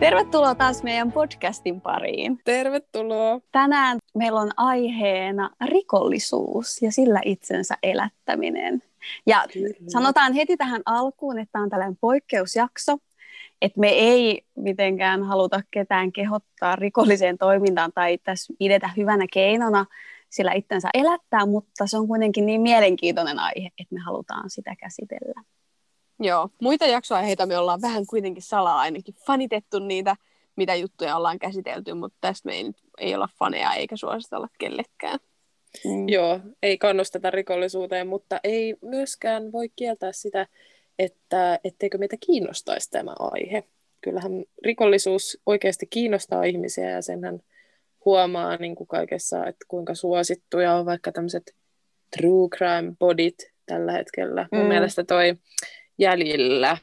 Tervetuloa taas meidän podcastin pariin. Tervetuloa. Tänään meillä on aiheena rikollisuus ja sillä itsensä elättäminen. Ja Kyllä. sanotaan heti tähän alkuun, että tämä on tällainen poikkeusjakso, että me ei mitenkään haluta ketään kehottaa rikolliseen toimintaan tai tässä pidetä hyvänä keinona sillä itsensä elättää, mutta se on kuitenkin niin mielenkiintoinen aihe, että me halutaan sitä käsitellä. Joo, muita jaksoaiheita me ollaan vähän kuitenkin salaa ainakin fanitettu niitä, mitä juttuja ollaan käsitelty, mutta tästä me ei, ei olla faneja eikä suositella kellekään. Mm. Joo, ei kannusteta rikollisuuteen, mutta ei myöskään voi kieltää sitä, että etteikö meitä kiinnostaisi tämä aihe. Kyllähän rikollisuus oikeasti kiinnostaa ihmisiä ja senhän huomaa niin kuin kaikessa, että kuinka suosittuja on vaikka tämmöiset true crime bodit tällä hetkellä. Mm. Mun mielestä toi Jäljillä,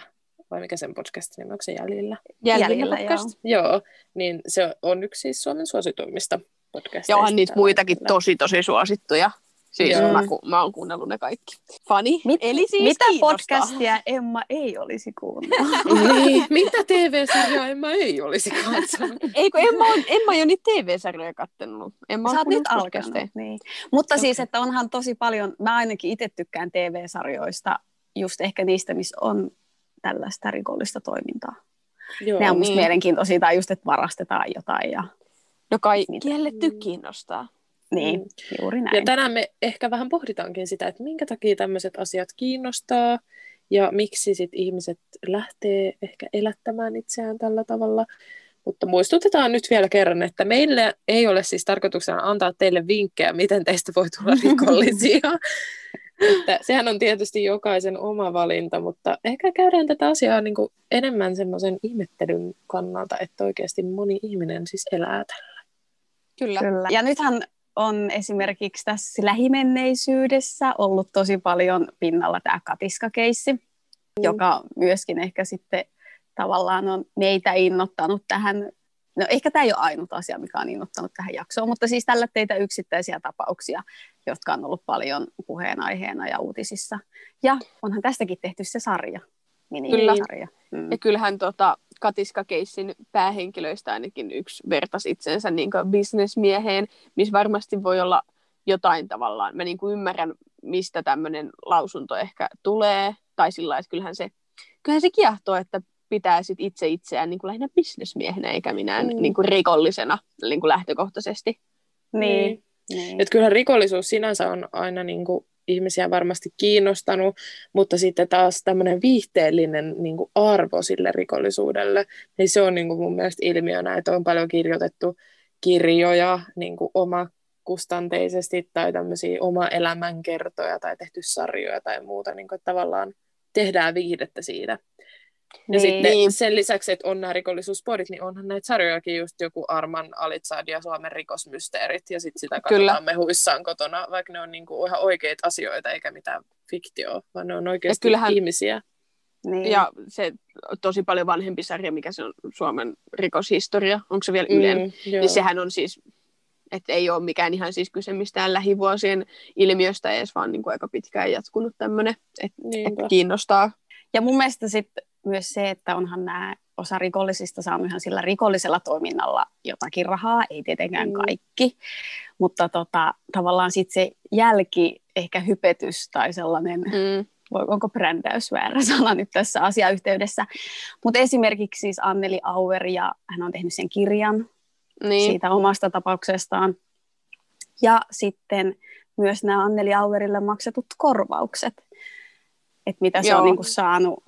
vai mikä sen podcast nimi, onko se Jäljillä? Jäljillä, Jäljillä podcast. Joo. joo. Niin se on yksi siis Suomen suosituimmista podcasteista. Joo, on niitä muitakin hetkellä. tosi tosi suosittuja. Siis Joo. mä, ku, mä oon kuunnellut ne kaikki. Fani, Mit, eli siis Mitä kiinnostaa. podcastia Emma ei olisi kuunnellut? niin, mitä TV-sarjaa Emma ei olisi katsonut? Eikö Emma on, Emma on jo niitä TV-sarjoja kattonut. Emma Sä oot nyt alkanut, niin. Mutta okay. siis, että onhan tosi paljon, mä ainakin itse tykkään TV-sarjoista, just ehkä niistä, missä on tällaista rikollista toimintaa. Joo, ne on musta niin. mielenkiintoisia, tai just, että varastetaan jotain. Ja... No kai kielletty kiinnostaa. Niin, mm. juuri näin. Ja tänään me ehkä vähän pohditaankin sitä, että minkä takia tämmöiset asiat kiinnostaa, ja miksi sit ihmiset lähtee ehkä elättämään itseään tällä tavalla. Mutta muistutetaan nyt vielä kerran, että meille ei ole siis tarkoituksena antaa teille vinkkejä, miten teistä voi tulla rikollisia. Että sehän on tietysti jokaisen oma valinta, mutta ehkä käydään tätä asiaa niin kuin enemmän semmoisen ihmettelyn kannalta, että oikeasti moni ihminen siis elää tällä. Kyllä. Kyllä. Ja nythän on esimerkiksi tässä lähimenneisyydessä ollut tosi paljon pinnalla tämä katiskakeissi, mm. joka myöskin ehkä sitten tavallaan on meitä innottanut tähän No ehkä tämä ei ole ainut asia, mikä on innottanut tähän jaksoon, mutta siis tällä teitä yksittäisiä tapauksia, jotka on ollut paljon puheenaiheena ja uutisissa. Ja onhan tästäkin tehty se sarja, mini-sarja. Mm. Ja kyllähän tota, Katiska-keissin päähenkilöistä ainakin yksi vertasi itsensä niin bisnesmieheen, missä varmasti voi olla jotain tavallaan. Mä niin kuin ymmärrän, mistä tämmöinen lausunto ehkä tulee, tai sillä että kyllähän se, kyllähän se kiehtoo, että pitää sit itse itseään niin kuin lähinnä bisnesmiehenä eikä minään mm. niin kuin rikollisena niin kuin lähtökohtaisesti. Niin. niin. niin. Et kyllä rikollisuus sinänsä on aina niin kuin ihmisiä varmasti kiinnostanut, mutta sitten taas tämmöinen viihteellinen niin kuin arvo sille rikollisuudelle, niin se on niin kuin mun mielestä ilmiönä, että on paljon kirjoitettu kirjoja niin kuin omakustanteisesti tai tämmöisiä oma elämänkertoja tai tehty sarjoja tai muuta, niin kuin, että tavallaan tehdään viihdettä siitä. Ja niin. sitten niin. sen lisäksi, että on nämä rikollisuuspodit, niin onhan näitä sarjojakin just joku Arman Alitsad ja Suomen rikosmysteerit, ja sitten sitä katsotaan Kyllä. mehuissaan kotona, vaikka ne on niinku ihan oikeita asioita, eikä mitään fiktioa, vaan ne on oikeasti kyllähän, ihmisiä. Niin. Ja se tosi paljon vanhempi sarja, mikä se on Suomen rikoshistoria, onko se vielä Ylen, mm, niin sehän on siis että ei ole mikään ihan siis kyse mistään lähivuosien ilmiöstä edes, vaan niin kuin aika pitkään jatkunut tämmöinen, että et kiinnostaa. Ja mun mielestä sitten myös se, että onhan nämä osa rikollisista saanut ihan sillä rikollisella toiminnalla jotakin rahaa, ei tietenkään mm. kaikki, mutta tota, tavallaan sitten se jälki, ehkä hypetys tai sellainen, mm. onko brändäys väärä sana nyt tässä asiayhteydessä, mutta esimerkiksi siis Anneli Auer, ja hän on tehnyt sen kirjan niin. siitä omasta tapauksestaan, ja sitten myös nämä Anneli Auerille maksetut korvaukset, että mitä se Joo. on niin kuin saanut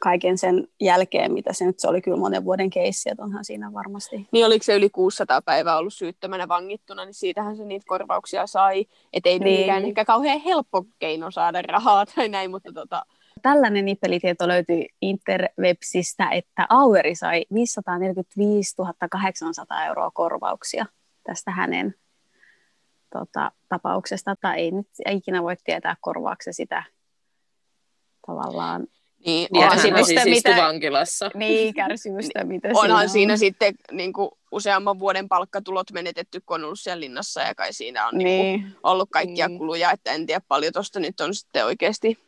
kaiken sen jälkeen, mitä se nyt se oli kyllä monen vuoden keissi, että onhan siinä varmasti. Niin oliko se yli 600 päivää ollut syyttömänä vangittuna, niin siitähän se niitä korvauksia sai. Että ei niin. mikään ehkä kauhean helppo keino saada rahaa tai näin, mutta tota... Tällainen nippelitieto löytyi Interwebsistä, että Aueri sai 545 800 euroa korvauksia tästä hänen tota, tapauksesta, tai ei nyt ikinä voi tietää korvauksia sitä tavallaan niin, niin kärsimystä, siis mitä... vankilassa. Niin, kärsimystä, mitä Onhan siinä, siinä sitten niin kuin, useamman vuoden palkkatulot menetetty, kun on ollut siellä linnassa, ja kai siinä on niin. Niin kuin, ollut kaikkia mm. kuluja, että en tiedä paljon tuosta nyt on sitten oikeasti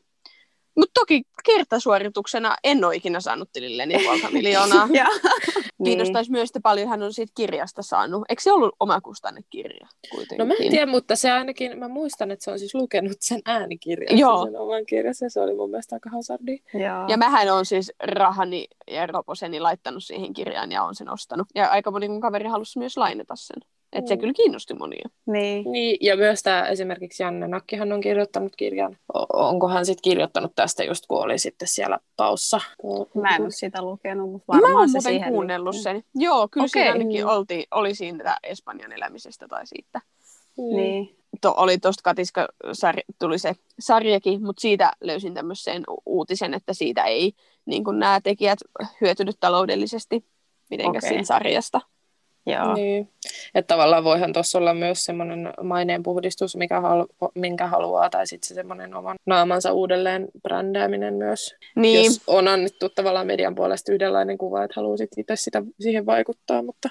Mutta toki kertasuorituksena en ole ikinä saanut tililleni puolta miljoonaa. Kiinnostaisi niin. myös, että paljon hän on siitä kirjasta saanut. Eikö se ollut kirja kuitenkin? No mä en tiedä, mutta se ainakin, mä muistan, että se on siis lukenut sen äänikirjan, Joo. sen oman kirjansa. Se oli mun mielestä aika hazardi. Joo. Ja mähän on siis rahani ja roposeni laittanut siihen kirjaan ja on sen ostanut. Ja aika moni mun kaveri halusi myös lainata sen. Että se mm. kyllä kiinnosti monia. Niin. niin ja myös tämä esimerkiksi Janne Nakkihan on kirjoittanut kirjan. Onko hän sitten kirjoittanut tästä just kun oli sitten siellä paussa? Mä en ole sitä lukenut, mutta varmaan Mä oon se muuten siihen kuunnellut sen. Joo, kyllä okay. siinä ainakin olti, oli siinä Espanjan elämisestä tai siitä. Mm. Niin. To, oli tuosta Katiska sarja, tuli se sarjakin, mutta siitä löysin tämmöisen uutisen, että siitä ei niin nämä tekijät hyötynyt taloudellisesti mitenkään okay. siinä sarjasta. Joo. Niin. Että tavallaan voihan tuossa olla myös semmoinen maineenpuhdistus, mikä halu- minkä haluaa, tai sitten se semmoinen oman naamansa uudelleen brändääminen myös. Niin. Jos on annettu tavallaan median puolesta yhdenlainen kuva, että haluaa itse sitä siihen vaikuttaa, mutta...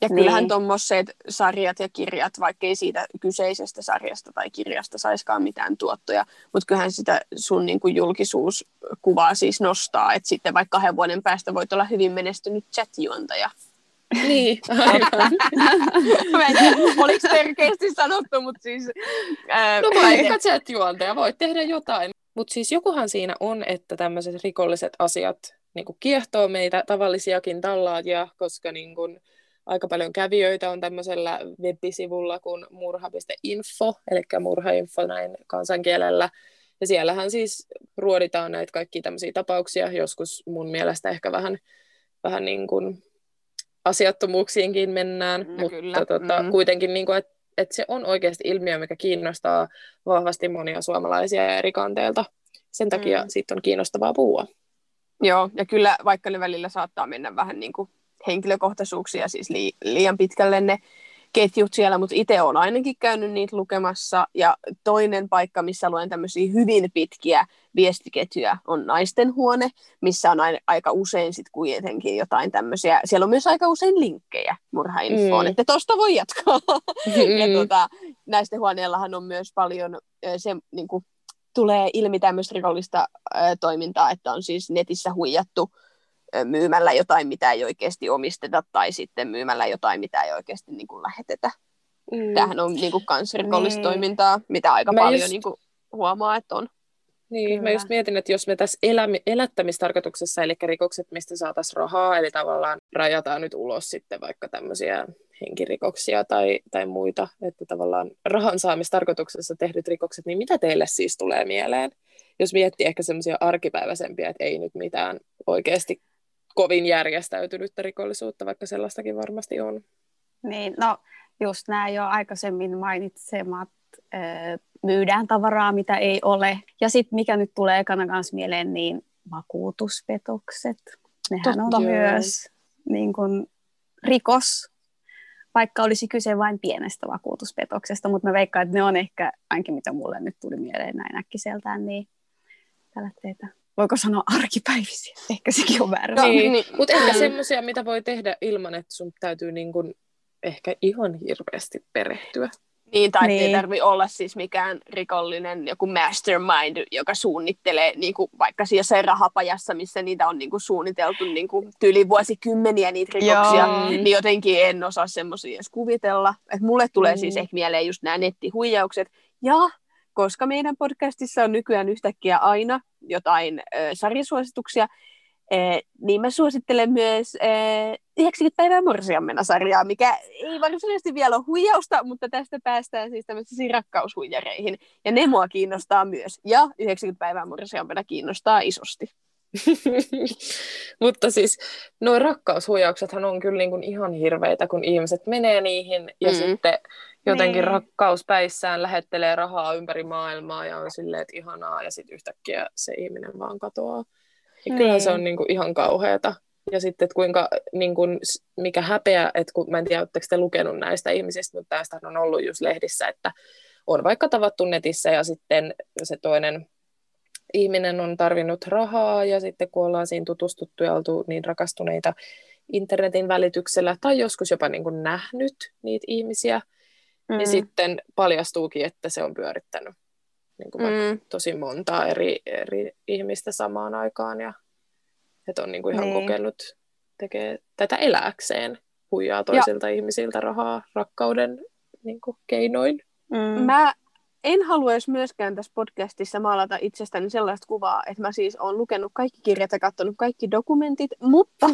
Ja kyllähän niin. tuommoiset sarjat ja kirjat, vaikka ei siitä kyseisestä sarjasta tai kirjasta saiskaan mitään tuottoja, mutta kyllähän sitä sun niin kuin julkisuuskuvaa siis nostaa, että sitten vaikka kahden vuoden päästä voit olla hyvin menestynyt chat-juontaja. Niin, aivan. Mä en tiedä, oliko törkeästi sanottu, mutta siis... Ää, no vaikka chat-juontaja, voit tehdä jotain. Mutta siis jokuhan siinä on, että tämmöiset rikolliset asiat niin kiehtoo meitä tavallisiakin tallaajia, koska niin kun, aika paljon kävijöitä on tämmöisellä web-sivulla kuin murha.info, eli murhainfo näin kansankielellä. Ja siellähän siis ruoditaan näitä kaikkia tämmöisiä tapauksia, joskus mun mielestä ehkä vähän, vähän niin kuin asiattomuuksiinkin mennään, no, mutta kyllä. Tota, mm. kuitenkin niin kuin, että et se on oikeasti ilmiö, mikä kiinnostaa vahvasti monia suomalaisia eri kanteilta. Sen takia mm. siitä on kiinnostavaa puhua. Joo, ja kyllä vaikka ne välillä saattaa mennä vähän niin kuin henkilökohtaisuuksia, siis li- liian pitkälle ne ketjut siellä, mutta itse olen ainakin käynyt niitä lukemassa. Ja toinen paikka, missä luen tämmöisiä hyvin pitkiä viestiketjuja, on naisten huone, missä on aina, aika usein sitten kuitenkin jotain tämmöisiä. Siellä on myös aika usein linkkejä murhainfoon, mm. että tosta voi jatkaa. Mm. ja tota, naisten huoneellahan on myös paljon se, niin kuin, tulee ilmi tämmöistä rikollista ää, toimintaa, että on siis netissä huijattu myymällä jotain, mitä ei oikeasti omisteta, tai sitten myymällä jotain, mitä ei oikeasti niin kuin lähetetä. Mm. Tämähän on niin kuin kans rikollistoimintaa, niin. mitä aika mä paljon just... niin kuin, huomaa, että on. Niin, Kyllä. mä just mietin, että jos me tässä elämi- elättämistarkoituksessa, eli rikokset, mistä saataisiin rahaa, eli tavallaan rajataan nyt ulos sitten vaikka tämmöisiä henkirikoksia tai, tai muita, että tavallaan rahan saamistarkoituksessa tehdyt rikokset, niin mitä teille siis tulee mieleen? Jos miettii ehkä semmoisia arkipäiväisempiä, että ei nyt mitään oikeasti kovin järjestäytynyttä rikollisuutta, vaikka sellaistakin varmasti on. Niin, no just nämä jo aikaisemmin mainitsemat myydään tavaraa, mitä ei ole. Ja sitten mikä nyt tulee ekana kanssa mieleen, niin vakuutuspetokset. Nehän Totta. on myös niin kun, rikos, vaikka olisi kyse vain pienestä vakuutuspetoksesta, mutta mä veikkaan, että ne on ehkä, ainakin mitä mulle nyt tuli mieleen näin äkkiseltään, niin tällä voiko sanoa arkipäivisiä? Ehkä sekin on väärä. No, niin, niin. Mutta ehkä semmoisia, mitä voi tehdä ilman, että sun täytyy niin kun ehkä ihan hirveästi perehtyä. Niin, tai niin. ei tarvi olla siis mikään rikollinen joku mastermind, joka suunnittelee niin kuin vaikka siellä rahapajassa, missä niitä on niin kuin suunniteltu niin kuin tyyli vuosikymmeniä niitä rikoksia, Joo. niin jotenkin en osaa semmoisia edes kuvitella. Et mulle tulee mm. siis ehkä mieleen just nämä nettihuijaukset. Ja koska meidän podcastissa on nykyään yhtäkkiä aina jotain ö, sarjasuosituksia, e, niin mä suosittelen myös e, 90 päivää morsiammena sarjaa, mikä ei varsinaisesti vielä ole huijausta, mutta tästä päästään siis tämmöisiin rakkaushuijareihin. Ja ne mua kiinnostaa myös. Ja 90 päivää morsiammena kiinnostaa isosti. mutta siis nuo rakkaushuijauksethan on kyllä niin kuin ihan hirveitä, kun ihmiset menee niihin ja mm. sitten jotenkin niin. rakkauspäissään lähettelee rahaa ympäri maailmaa ja on silleen, että ihanaa ja sitten yhtäkkiä se ihminen vaan katoaa. Ja niin. kyllä se on niin kuin ihan kauheata. Ja sitten, että kuinka, niin kuin, mikä häpeä, että kun, mä en tiedä, oletteko te lukenut näistä ihmisistä, mutta tästä on ollut just lehdissä, että on vaikka tavattu netissä ja sitten se toinen ihminen on tarvinnut rahaa ja sitten kun ollaan siinä tutustuttu ja oltu niin rakastuneita internetin välityksellä tai joskus jopa niin kuin nähnyt niitä ihmisiä, mm. niin sitten paljastuukin, että se on pyörittänyt niin kuin mm. tosi montaa eri, eri ihmistä samaan aikaan ja että on niin kuin ihan niin. kokenut tekee tätä eläkseen, huijaa toisilta ja. ihmisiltä rahaa rakkauden niin kuin, keinoin. Mm. Mä en haluaisi myöskään tässä podcastissa maalata itsestäni sellaista kuvaa, että mä siis olen lukenut kaikki kirjat ja katsonut kaikki dokumentit, mutta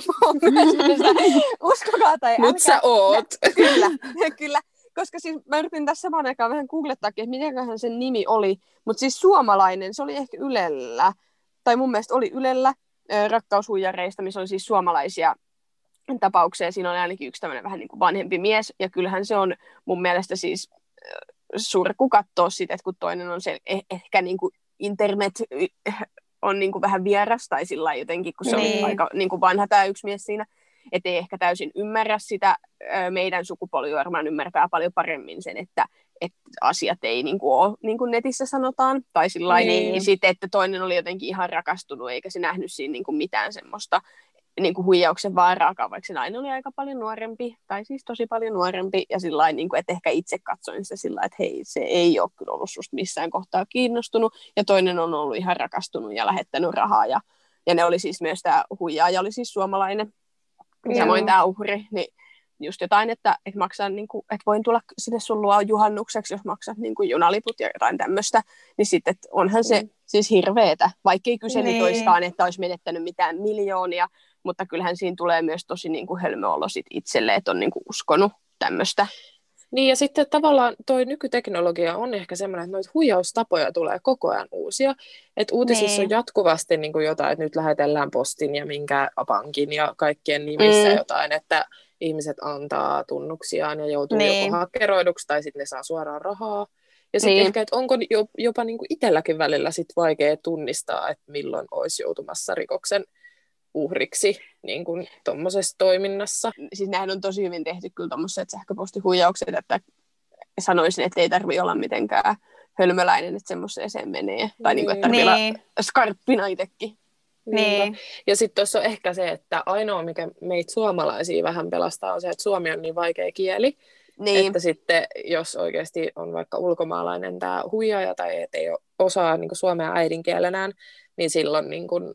uskokaa tai Mut sä oot. kyllä, kyllä. Koska siis mä yritin tässä samaan aikaan vähän googlettaa, että mitenköhän sen nimi oli, mutta siis suomalainen, se oli ehkä Ylellä, tai mun mielestä oli Ylellä, rakkaushuijareista, missä oli siis suomalaisia tapauksia. Siinä oli ainakin yksi tämmöinen vähän niin kuin vanhempi mies, ja kyllähän se on mun mielestä siis surku katsoa sitä, että kun toinen on se eh, ehkä niin kuin internet on niin kuin vähän vieras tai sillä jotenkin, kun se niin. on aika niin kuin vanha tämä yksi mies siinä, ettei ehkä täysin ymmärrä sitä. Meidän sukupolvi varmaan ymmärtää paljon paremmin sen, että, että asiat ei niin kuin ole niin kuin netissä sanotaan. Tai sillä niin. niin sitten, että toinen oli jotenkin ihan rakastunut, eikä se nähnyt siinä niin kuin mitään semmoista niin kuin huijauksen vaaraakaan, vaikka se nainen oli aika paljon nuorempi, tai siis tosi paljon nuorempi, ja sillä niin kuin, että ehkä itse katsoin sitä sillä että hei, se ei ole kyllä ollut susta missään kohtaa kiinnostunut, ja toinen on ollut ihan rakastunut ja lähettänyt rahaa, ja, ja ne oli siis myös tämä huijaaja oli siis suomalainen, ja samoin tämä uhri, niin just jotain, että, että, maksaa, niin kuin, että voin tulla sinne sun luo juhannukseksi, jos maksat niin kuin junaliput ja jotain tämmöistä, niin sitten onhan se mm. siis hirveetä, vaikkei kyse niin. toiskaan, että olisi menettänyt mitään miljoonia, mutta kyllähän siinä tulee myös tosi niin kuin hölmöolo sit itselle, että on niin kuin uskonut tämmöistä. Niin ja sitten tavallaan toi nykyteknologia on ehkä semmoinen, että noita huijaustapoja tulee koko ajan uusia. Että uutisissa niin. on jatkuvasti niin kuin jotain, että nyt lähetellään postin ja minkä pankin ja kaikkien nimissä mm. jotain, että ihmiset antaa tunnuksiaan ja joutuu niin. joko hakeroiduksi tai sitten ne saa suoraan rahaa. Ja sitten niin. ehkä, että onko jopa niin kuin itselläkin välillä sit vaikea tunnistaa, että milloin olisi joutumassa rikoksen uhriksi niin kuin tuommoisessa toiminnassa. Siis nämähän on tosi hyvin tehty kyllä tuommoiset sähköpostihuijaukset, että sanoisin, että ei tarvi olla mitenkään hölmöläinen, että semmoiseen menee. Tai niin kuin, että tarvii niin. olla skarppina itsekin. Niin. Ja sitten tuossa on ehkä se, että ainoa, mikä meitä suomalaisia vähän pelastaa, on se, että suomi on niin vaikea kieli, niin. että sitten jos oikeasti on vaikka ulkomaalainen tämä huijaaja tai ei osaa niin kuin suomea äidinkielenään, niin silloin niin kuin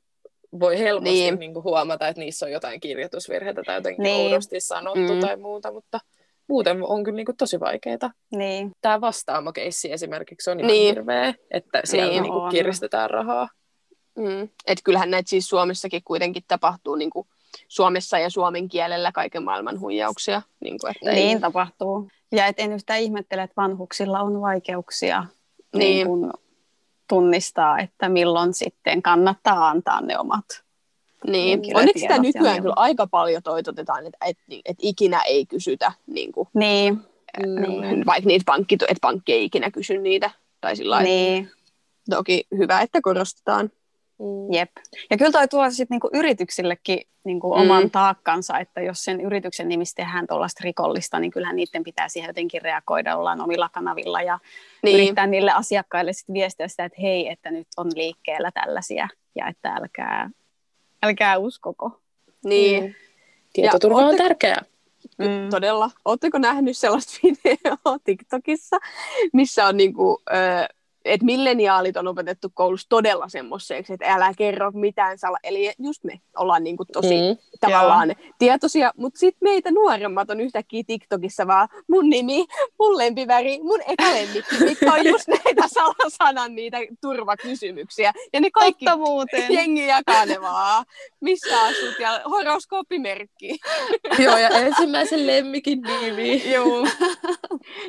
voi helposti niin. niin kuin huomata, että niissä on jotain kirjoitusvirheitä tai jotenkin niin. oudosti sanottu mm. tai muuta, mutta muuten on kyllä niin kuin tosi vaikeaa. Niin. Tämä vastaamokeissi esimerkiksi on ihan niin. hirveä, että siellä niin, niin kuin kiristetään rahaa. Mm. Et kyllähän näitä siis Suomessakin kuitenkin tapahtuu niin kuin Suomessa ja suomen kielellä kaiken maailman huijauksia. Niin, kuin, että niin ei... tapahtuu. Ja et en yhtään ihmettele, että vanhuksilla on vaikeuksia niin. Niin kuin tunnistaa, että milloin sitten kannattaa antaa ne omat niin, onneksi sitä nykyään kyllä aika paljon toitotetaan, että, että, että ikinä ei kysytä, niin kuin, niin. niin. vaikka niitä pankki, että pankki ei ikinä kysy niitä. Tai sillä niin. Toki hyvä, että korostetaan. Mm. Jep. Ja kyllä toi tuo sitten niinku yrityksillekin niinku mm. oman taakkansa, että jos sen yrityksen nimissä tehdään tuollaista rikollista, niin kyllähän niiden pitää siihen jotenkin reagoida, ollaan omilla kanavilla ja niin. yrittää niille asiakkaille sitten viestiä sitä, että hei, että nyt on liikkeellä tällaisia ja että älkää, älkää uskoko. Niin. Mm. Tietoturva on tärkeää. Mm. Todella. Oletteko nähnyt sellaista videoa TikTokissa, missä on niinku, ö, että milleniaalit on opetettu koulussa todella semmoiseksi, että älä kerro mitään sala. Eli just me ollaan niinku tosi mm, tavallaan joo. tietoisia, mutta sitten meitä nuoremmat on yhtäkkiä TikTokissa vaan mun nimi, mun lempiväri, mun eka lemmikki, mitkä on just näitä salasanan niitä turvakysymyksiä. Ja ne kaikki jengi jakaa ne vaan. Missä asut ja horoskooppimerkki. joo, ja ensimmäisen lemmikin nimi. joo.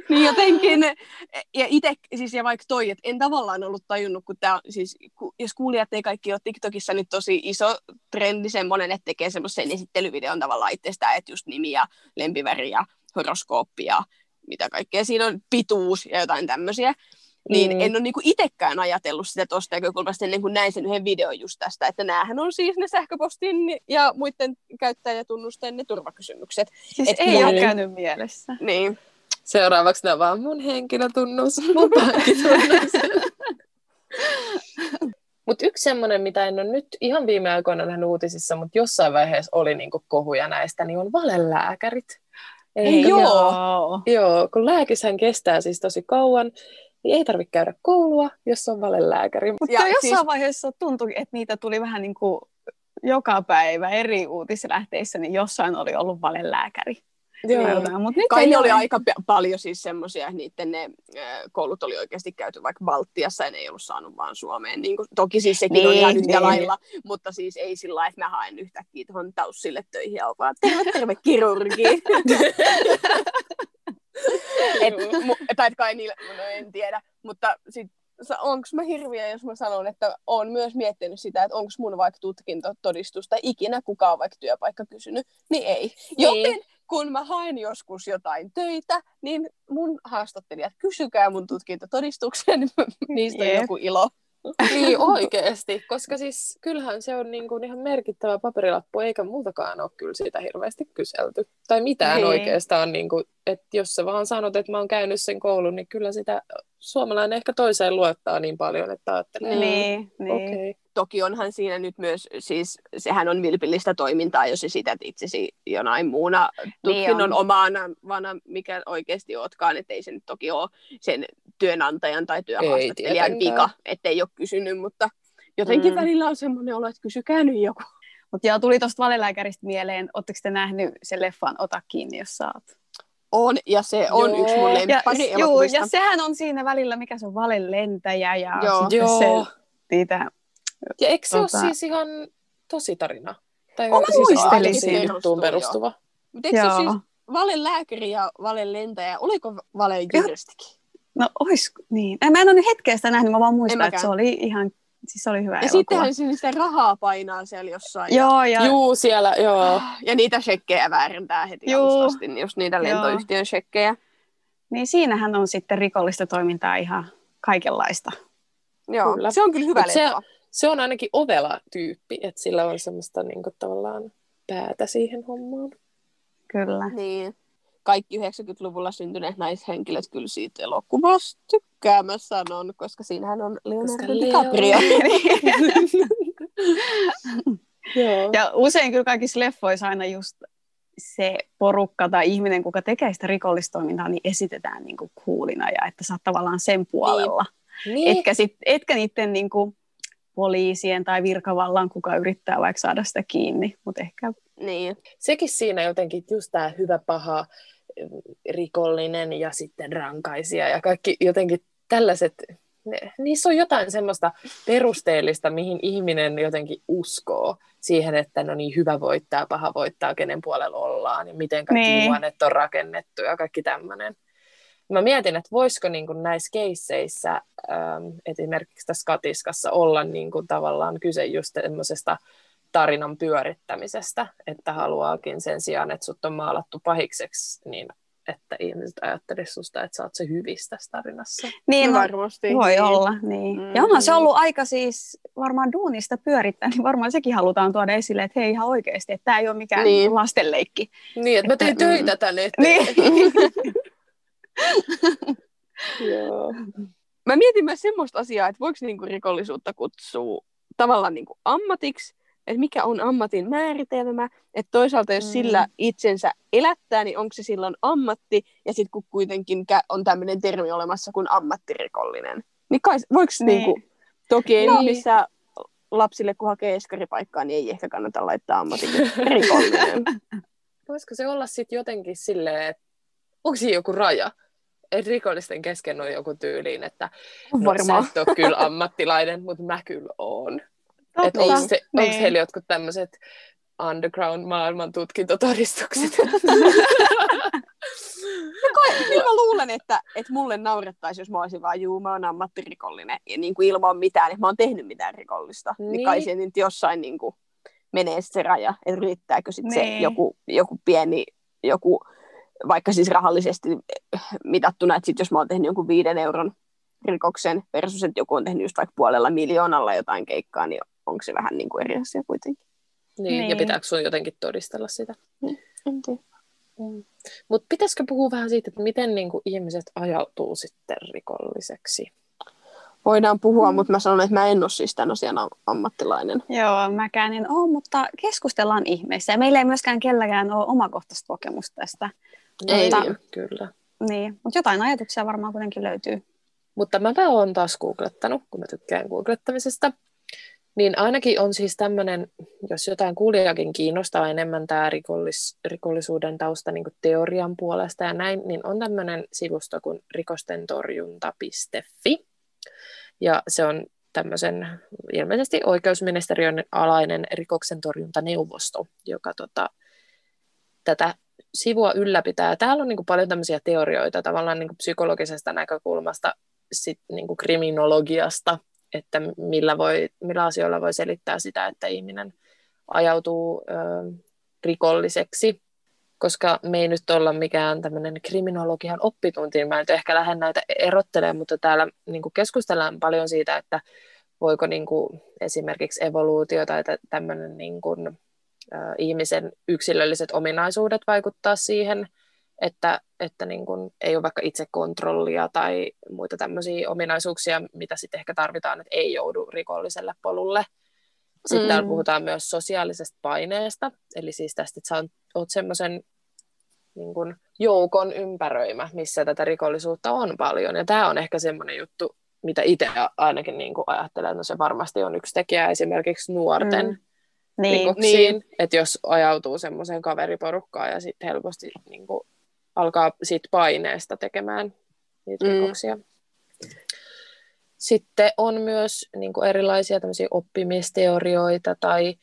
niin jotenkin, ja itse, siis ja vaikka toi, että en tavallaan ollut tajunnut, kun tämä siis, jos kuulijat ei kaikki ole TikTokissa nyt tosi iso trendi semmoinen, että tekee semmoisen esittelyvideon tavallaan itsestään, että just nimi ja lempiväri ja horoskooppi ja mitä kaikkea siinä on, pituus ja jotain tämmöisiä. Niin mm. en ole niinku itsekään ajatellut sitä tuosta näkökulmasta ennen kuin näin sen yhden videon just tästä, että näähän on siis ne sähköpostin ja muiden käyttäjätunnusten ne turvakysymykset. Siis Et ei ole käynyt mielessä. Niin. Seuraavaksi ne vaan mun henkilötunnus, mun pankkitunnus. mutta yksi semmoinen, mitä en ole nyt ihan viime aikoina nähnyt uutisissa, mutta jossain vaiheessa oli niinku kohuja näistä, niin on valelääkärit. Ei, joo. Joo, kun lääkishän kestää siis tosi kauan, niin ei tarvitse käydä koulua, jos on valelääkäri. Mutta jossain siis... vaiheessa tuntui, että niitä tuli vähän niin kuin joka päivä eri uutislähteissä, niin jossain oli ollut valelääkäri. Joo. Mutta nyt Kai ne oli aika paljon siis semmoisia, että niiden ne koulut oli oikeasti käyty vaikka Baltiassa ja ne ei ollut saanut vaan Suomeen. Niin kuin, toki siis sekin niin, on ihan yhtä niin. lailla, mutta siis ei sillä lailla, että mä haen yhtäkkiä tuohon taussille töihin ja vaan terve, terve kirurgi. et, mu, tai et kai niillä, no en tiedä, mutta sitten onko mä hirviä, jos mä sanon, että oon myös miettinyt sitä, että onko mun vaikka tutkintotodistusta ikinä kukaan vaikka työpaikka kysynyt, niin ei. Niin. Kun mä haen joskus jotain töitä, niin mun haastattelijat, kysykää mun tutkintotodistuksen, niin niistä yeah. on joku ilo. Niin oikeasti, koska siis kyllähän se on niin kuin ihan merkittävä paperilappu, eikä muutakaan ole kyllä siitä hirveästi kyselty. Tai mitään niin. oikeastaan, niin kuin, että jos sä vaan sanot, että mä oon käynyt sen koulun, niin kyllä sitä suomalainen ehkä toiseen luottaa niin paljon, että ajattelee, niin, niin. Okay. Toki onhan siinä nyt myös, siis sehän on vilpillistä toimintaa, jos esität itsesi jonain muuna tutkinnon niin omana, vana, mikä oikeasti ootkaan, että ei se nyt toki ole sen työnantajan tai työhaastattelijan vika, ettei ole kysynyt, mutta jotenkin mm. välillä on semmoinen olo, että kysykää nyt joku. Mutta joo, tuli tuosta valelääkäristä mieleen, oletteko te nähnyt sen leffan Ota kiinni, jos saat? On, ja se on joo. yksi mun lemppari ja, joo, ja sehän on siinä välillä, mikä se on valelentäjä ja joo. sitten joo. se, niitä, Ja eikö se tota... ole siis ihan tosi tarina? Tai Oma siis muistelisin. juttuun perustuva. Mutta eikö se siis valelääkäri ja valelentäjä, oliko valejuristikin? No ois, niin. Mä en ole nyt hetkeä nähnyt, mä vaan muistan, että se oli ihan Siis se oli hyvä Ja sittenhän sinne sitä rahaa painaa siellä jossain. Joo, ja... Juu, siellä, joo. Ja niitä shekkejä väärentää heti Juu. asti, niin just niitä lentoyhtiön shekkejä. Niin siinähän on sitten rikollista toimintaa ihan kaikenlaista. Joo, kyllä. se on kyllä hyvä se, se on ainakin ovela tyyppi, että sillä on semmoista niin kuin, tavallaan päätä siihen hommaan. Kyllä. Niin kaikki 90-luvulla syntyneet naishenkilöt kyllä siitä elokuvasta tykkää, mä sanon, koska siinähän on Leonardo DiCaprio. Joo. Ja usein kyllä kaikissa leffoissa aina just se porukka tai ihminen, kuka tekee sitä rikollistoimintaa, niin esitetään niin kuin kuulina ja että sä oot tavallaan sen puolella. Niin. niin. Etkä, sit, etkä niiden niin kuin poliisien tai virkavallan, kuka yrittää vaikka saada sitä kiinni, mutta ehkä... Niin. Sekin siinä jotenkin just tämä hyvä paha rikollinen ja sitten rankaisija ja kaikki jotenkin tällaiset, ne, niissä on jotain semmoista perusteellista, mihin ihminen jotenkin uskoo siihen, että no niin, hyvä voittaa, paha voittaa, kenen puolella ollaan ja miten kaikki niin. luonnet on rakennettu ja kaikki tämmöinen. Mä mietin, että voisiko niin kuin näissä keisseissä, ähm, esimerkiksi tässä katiskassa, olla niin kuin tavallaan kyse just semmoisesta tarinan pyörittämisestä, että haluaakin sen sijaan, että sut on maalattu pahikseksi, niin että ihmiset ajattelisivat susta, että sä oot se hyvissä tässä tarinassa. Niin, no, varmasti. Voi niin. olla, niin. Mm-hmm. Ja onhan se ollut aika siis varmaan duunista pyörittää, niin varmaan sekin halutaan tuoda esille, että hei ihan oikeasti, että tämä ei ole mikään niin. lastenleikki. Niin, että mä tein että, töitä tänne eteen. Niin. Joo. Mä mietin myös semmoista asiaa, että voiko niinku rikollisuutta kutsua tavallaan niinku ammatiksi, että mikä on ammatin määritelmä, että toisaalta jos mm. sillä itsensä elättää, niin onko se silloin ammatti, ja sitten kun kuitenkin on tämmöinen termi olemassa kuin ammattirikollinen. Niin kai, voiko niin. niinku, toki ei no. missä lapsille, kun hakee eskaripaikkaa, niin ei ehkä kannata laittaa ammattirikollinen. Voisiko se olla sitten jotenkin silleen, että onko siinä joku raja? Rikollisten kesken on joku tyyliin, että no, sä et ole kyllä ammattilainen, mutta mä kyllä oon. Että onko, se, niin. onko heillä jotkut tämmöiset underground-maailman tutkintotodistukset? Kyllä mä luulen, että, että mulle naurettaisiin, jos mä olisin vaan, juu, mä oon ammattirikollinen, ja niin kuin ilman mitään, että mä oon tehnyt mitään rikollista. Niin, niin kai se nyt jossain niin kuin menee se raja, että riittääkö sitten niin. se joku, joku pieni, joku, vaikka siis rahallisesti mitattuna, että sit jos mä oon tehnyt jonkun viiden euron rikoksen versus, että joku on tehnyt just vaikka puolella miljoonalla jotain keikkaa, niin onko se vähän niin kuin eri asia kuitenkin. Niin, niin. ja pitääkö sun jotenkin todistella sitä? Niin. Mm. Mutta pitäisikö puhua vähän siitä, että miten niin kuin, ihmiset ajautuu sitten rikolliseksi? Voidaan puhua, mm. mutta mä sanon, että mä en ole siis tämän asian ammattilainen. Joo, mäkään en ole, mutta keskustellaan ihmeessä. Ja meillä ei myöskään kelläkään ole omakohtaista kokemusta tästä. Ei, mutta, niin, kyllä. Niin, mutta jotain ajatuksia varmaan kuitenkin löytyy. Mutta mä oon taas googlettanut, kun mä tykkään googlettamisesta. Niin ainakin on siis tämmöinen, jos jotain kuulijakin kiinnostaa enemmän tämä rikollis, rikollisuuden tausta niin teorian puolesta ja näin, niin on tämmöinen sivusto kuin rikostentorjunta.fi. Ja se on tämmöisen ilmeisesti oikeusministeriön alainen rikoksen torjuntaneuvosto, joka tota, tätä sivua ylläpitää. Täällä on niin kuin paljon tämmöisiä teorioita tavallaan niin kuin psykologisesta näkökulmasta, sit niin kuin kriminologiasta, että millä, voi, millä asioilla voi selittää sitä, että ihminen ajautuu ö, rikolliseksi, koska me ei nyt olla mikään tämmöinen kriminologian oppitunti, mä nyt ehkä lähden näitä erottelemaan, mutta täällä niin kuin keskustellaan paljon siitä, että voiko niin kuin, esimerkiksi evoluutio tai tämmöinen niin kuin, ihmisen yksilölliset ominaisuudet vaikuttaa siihen, että, että niin kuin ei ole vaikka itsekontrollia tai muita tämmöisiä ominaisuuksia, mitä sitten ehkä tarvitaan, että ei joudu rikolliselle polulle. Sitten mm. täällä puhutaan myös sosiaalisesta paineesta, eli siis tästä, että sä oot semmoisen niin kuin joukon ympäröimä, missä tätä rikollisuutta on paljon. Ja tämä on ehkä semmoinen juttu, mitä itse ainakin niin kuin ajattelen, että no se varmasti on yksi tekijä esimerkiksi nuorten mm. Niin, rikoksiin, niin. että jos ajautuu semmoiseen kaveriporukkaan ja sitten helposti niin kuin alkaa siitä paineesta tekemään niitä mm. rikoksia. Sitten on myös niin kuin erilaisia oppimisteorioita tai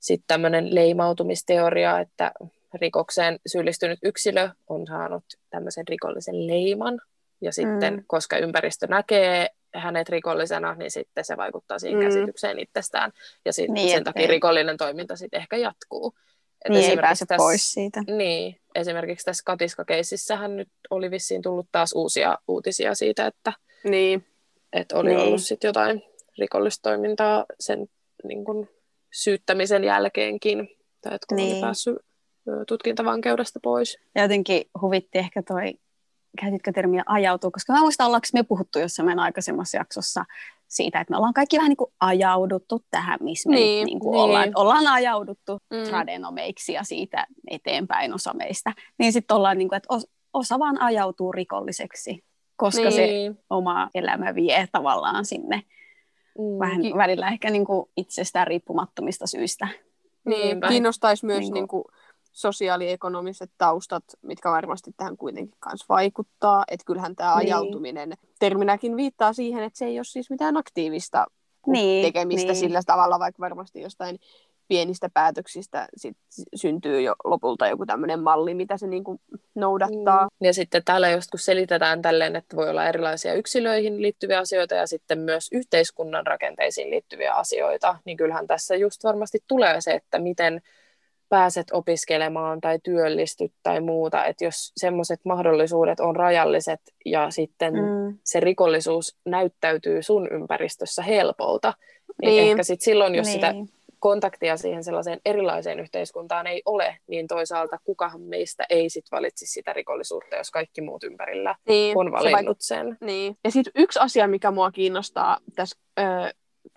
sitten tämmöinen leimautumisteoria, että rikokseen syyllistynyt yksilö on saanut tämmöisen rikollisen leiman, ja sitten mm. koska ympäristö näkee hänet rikollisena, niin sitten se vaikuttaa siihen mm. käsitykseen itsestään, ja sit niin, sen takia ei. rikollinen toiminta sitten ehkä jatkuu. Et niin ei pääse tässä, pois siitä. Niin, esimerkiksi tässä katiskakeississähän nyt oli vissiin tullut taas uusia uutisia siitä, että, niin. että oli niin. ollut sitten jotain rikollistoimintaa sen niin kun, syyttämisen jälkeenkin, tai että kun niin. oli päässyt tutkintavankeudesta pois. Ja jotenkin huvitti ehkä toi, käytitkö termiä ajautuu, koska mä muistan, ollaanko me puhuttu jossain meidän aikaisemmassa jaksossa siitä, että me ollaan kaikki vähän niin kuin ajauduttu tähän, missä me niin, niin kuin niin. ollaan. Ollaan ajauduttu mm. tradenomeiksi ja siitä eteenpäin osa meistä. Niin sitten ollaan, niin kuin, että osa vaan ajautuu rikolliseksi, koska niin. se oma elämä vie tavallaan sinne mm. vähän välillä ehkä niin kuin itsestään riippumattomista syistä. Niin, kiinnostaisi myös niin kuin, niin kuin sosiaaliekonomiset taustat, mitkä varmasti tähän kuitenkin kanssa vaikuttaa. Että kyllähän tämä niin. ajautuminen terminäkin viittaa siihen, että se ei ole siis mitään aktiivista niin, tekemistä niin. sillä tavalla, vaikka varmasti jostain pienistä päätöksistä sit syntyy jo lopulta joku tämmöinen malli, mitä se niinku noudattaa. Mm. Ja sitten täällä just kun selitetään tälleen, että voi olla erilaisia yksilöihin liittyviä asioita ja sitten myös yhteiskunnan rakenteisiin liittyviä asioita, niin kyllähän tässä just varmasti tulee se, että miten pääset opiskelemaan tai työllistyt tai muuta, että jos semmoiset mahdollisuudet on rajalliset ja sitten mm. se rikollisuus näyttäytyy sun ympäristössä helpolta, niin, niin. ehkä sit silloin, jos niin. sitä kontaktia siihen sellaiseen erilaiseen yhteiskuntaan ei ole, niin toisaalta kukahan meistä ei sit valitsisi sitä rikollisuutta, jos kaikki muut ympärillä niin, on valinnut se sen. Niin. Ja sitten yksi asia, mikä mua kiinnostaa tässä ö,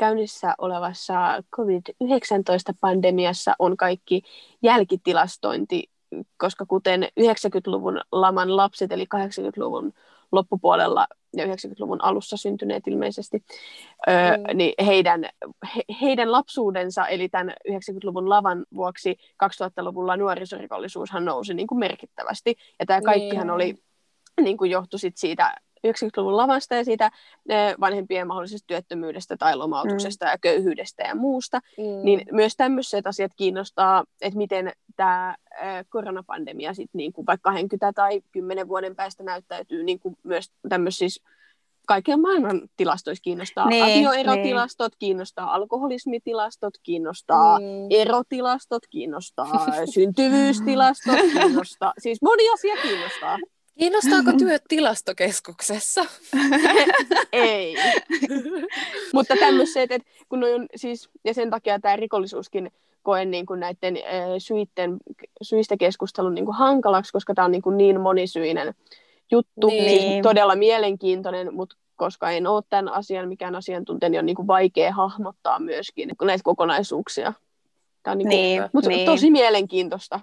käynnissä olevassa COVID-19-pandemiassa on kaikki jälkitilastointi, koska kuten 90-luvun laman lapset, eli 80-luvun loppupuolella ja 90-luvun alussa syntyneet ilmeisesti, mm. niin heidän, he, heidän lapsuudensa, eli tämän 90-luvun lavan vuoksi 2000-luvulla nuorisorikollisuushan nousi niin kuin merkittävästi. Ja tämä kaikkihan niin. oli, niin kuin johtui sit siitä 90-luvun lavasta ja siitä vanhempien mahdollisesta työttömyydestä tai lomautuksesta mm. ja köyhyydestä ja muusta, mm. niin myös tämmöiset asiat kiinnostaa, että miten tämä koronapandemia sitten niin kuin vaikka 20 tai 10 vuoden päästä näyttäytyy niin kuin myös tämmöisissä kaiken maailman tilastoissa kiinnostaa. Niin, Avioerotilastot niin. kiinnostaa, alkoholismitilastot kiinnostaa, mm. erotilastot kiinnostaa, syntyvyystilastot kiinnostaa. Siis moni asia kiinnostaa. Kiinnostaako työt tilastokeskuksessa? Ei. Mutta tämmöiset, että kun on siis, ja sen takia tämä rikollisuuskin koen niin kuin näiden syitten, syistä keskustelun niin kuin hankalaksi, koska tämä on niin, kuin niin monisyinen juttu, niin. siis todella mielenkiintoinen, mutta koska en ole tämän asian mikään asiantuntija, niin on niin kuin vaikea hahmottaa myöskin näitä kokonaisuuksia. Tämä on niinku, niin, mutta niin. tosi mielenkiintoista.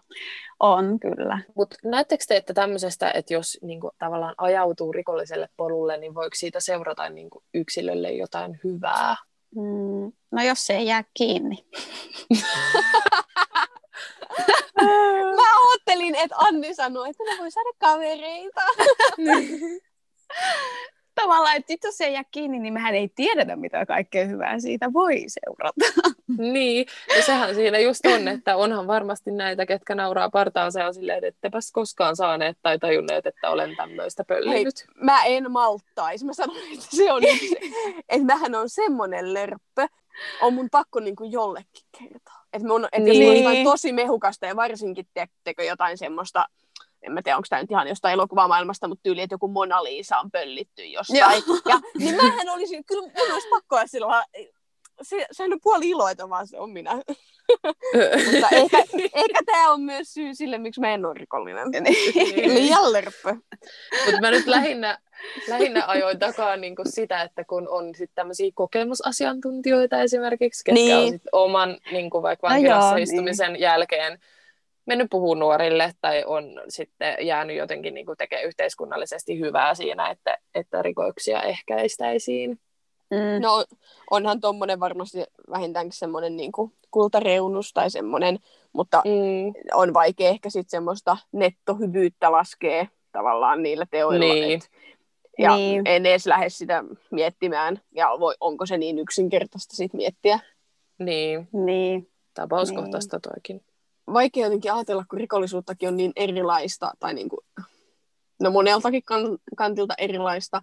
On, kyllä. Mutta näettekö te, että tämmöisestä, että jos niinku, tavallaan ajautuu rikolliselle polulle, niin voiko siitä seurata niinku, yksilölle jotain hyvää? Mm, no jos se ei jää kiinni. Mä ajattelin, että Anni sanoi, että ne voi saada kavereita. Tavallaan, että jos se ei jää kiinni, niin mehän ei tiedetä, mitä kaikkea hyvää siitä voi seurata. Niin, ja sehän siinä just on, että onhan varmasti näitä, ketkä nauraa partaansa ja silleen, että ettepäs koskaan saaneet tai tajunneet, että olen tämmöistä pöllinyt. Hei, mä en maltaisi. Mä sanon, että se on, että mähän on semmoinen lörppö, on mun pakko niin kuin jollekin kertoa. Että mun, et niin. jos on niin. tosi mehukasta ja varsinkin teettekö jotain semmoista, en mä tiedä, onko tämä nyt ihan jostain elokuvamaailmasta, mutta tyyli, että joku Mona Lisa on pöllitty jostain. Ja, niin mähän olisin, kyllä mun olisi pakko olla silloin, se, sehän on puoli iloita, vaan se on minä. Mutta ehkä, ehkä tämä on myös syy sille, miksi mä en ole rikollinen. Niin. Liian lörppö. Mutta mä nyt lähinnä, lähinnä ajoin takaa niinku sitä, että kun on sit tämmöisiä kokemusasiantuntijoita esimerkiksi, ketkä niin. on sit oman niinku vaikka vankilassa no istumisen niin. jälkeen mennyt puhua nuorille tai on sitten jäänyt jotenkin niin tekemään yhteiskunnallisesti hyvää siinä, että, että rikoiksia ehkäistäisiin. Mm. No onhan tuommoinen varmasti vähintäänkin semmoinen niin kultareunus tai semmoinen, mutta mm. on vaikea ehkä sitten semmoista nettohyvyyttä laskea tavallaan niillä teoilla. Niin. Et, ja niin. en edes lähde sitä miettimään, ja voi, onko se niin yksinkertaista sitten miettiä. Niin. niin. Tapauskohtaista niin. toikin. Vaikea jotenkin ajatella, kun rikollisuuttakin on niin erilaista, tai niin kuin, no moneltakin kan- kantilta erilaista,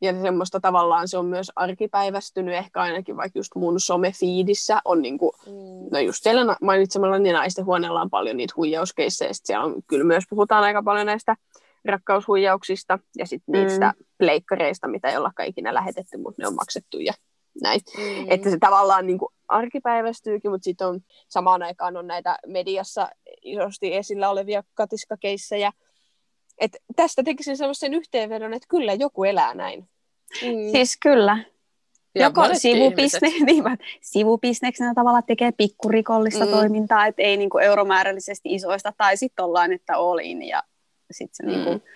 ja semmoista tavallaan se on myös arkipäivästynyt, ehkä ainakin vaikka just mun somefiidissä on niinku, mm. no just siellä mainitsemalla niin naisten huoneella on paljon niitä huijauskeissejä, ja siellä on, kyllä myös puhutaan aika paljon näistä rakkaushuijauksista ja sitten mm. niistä pleikkareista, mitä ei olla ikinä lähetetty, mutta ne on maksettu ja näin. Mm. Että se tavallaan niin kuin arkipäivästyykin, mutta sitten on samaan aikaan on näitä mediassa isosti esillä olevia katiskakeissejä, et tästä tekisin sellaisen yhteenvedon, että kyllä joku elää näin. Mm. Siis kyllä. Ja Joko sivubisne, niin, sivubisneksenä tavalla tekee pikkurikollista mm. toimintaa, että ei niinku euromäärällisesti isoista, tai sitten ollaan, että olin, ja sitten mm. niinku,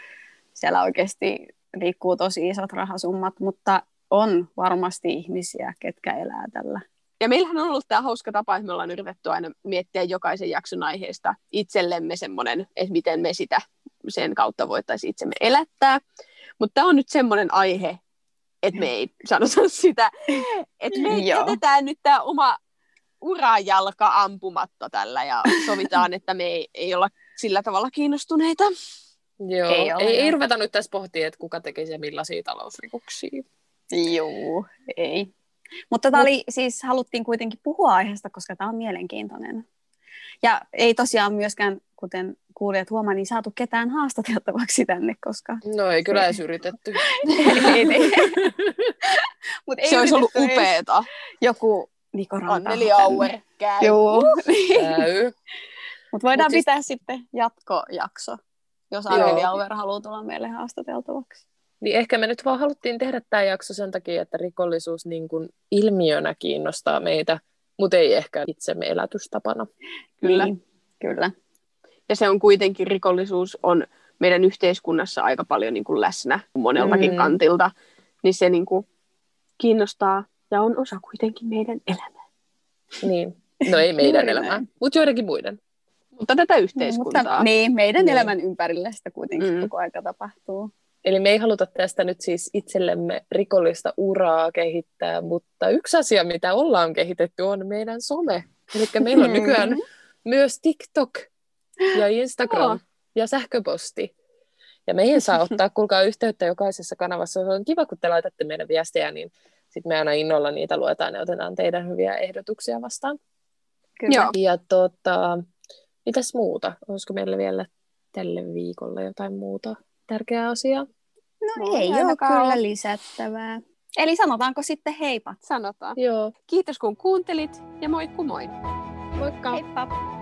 siellä oikeasti liikkuu tosi isot rahasummat, mutta on varmasti ihmisiä, ketkä elää tällä. Ja meillähän on ollut tämä hauska tapa, että me ollaan yritetty aina miettiä jokaisen jakson aiheesta itsellemme semmoinen, että miten me sitä sen kautta voitaisiin itsemme elättää. Mutta tämä on nyt semmoinen aihe, että me ei sanota sitä, että me jätetään nyt tämä oma urajalka ampumatta tällä ja sovitaan, että me ei, ei olla sillä tavalla kiinnostuneita. Joo, ei, ei, ei ruveta nyt tässä pohtia, että kuka tekee ja millaisia talousrikoksia. Joo, ei. Mutta tämä Mut... oli, siis haluttiin kuitenkin puhua aiheesta, koska tämä on mielenkiintoinen. Ja ei tosiaan myöskään, kuten kuulijat huomaa, niin saatu ketään haastateltavaksi tänne, koska... No ei kyllä edes yritetty. ei, ei, Mut ei Se olisi ollut upeeta. Joku Niko Anneli Auer käy. Joo. käy. Mutta voidaan Mut siis... pitää sitten jatkojakso, jos Anneli Auer haluaa tulla meille haastateltavaksi. Niin ehkä me nyt vaan haluttiin tehdä tämä jakso sen takia, että rikollisuus niin kuin ilmiönä kiinnostaa meitä, mutta ei ehkä itsemme elätystapana. Kyllä, niin. kyllä. Ja se on kuitenkin, rikollisuus on meidän yhteiskunnassa aika paljon niin kuin läsnä moneltakin mm. kantilta, niin se niin kuin kiinnostaa ja on osa kuitenkin meidän elämää. Niin, no ei meidän elämää, mutta joidenkin muiden. Mutta tätä yhteiskuntaa. Mutta, niin, meidän niin. elämän ympärillä sitä kuitenkin mm. koko aika tapahtuu. Eli me ei haluta tästä nyt siis itsellemme rikollista uraa kehittää, mutta yksi asia, mitä ollaan kehitetty, on meidän some. Eli meillä on nykyään myös TikTok ja Instagram oh. ja sähköposti. Ja meihin saa ottaa, kuulkaa yhteyttä jokaisessa kanavassa. Se on kiva, kun te laitatte meidän viestejä, niin sitten me aina innolla niitä luetaan ja otetaan teidän hyviä ehdotuksia vastaan. Kyllä. Ja tota, mitäs muuta? Olisiko meillä vielä tälle viikolle jotain muuta tärkeää asiaa? No, no ei ole kyllä lisättävää. Eli sanotaanko sitten heipat? Sanotaan. Joo. Kiitos kun kuuntelit ja moikku moi. Moikka. Heippa.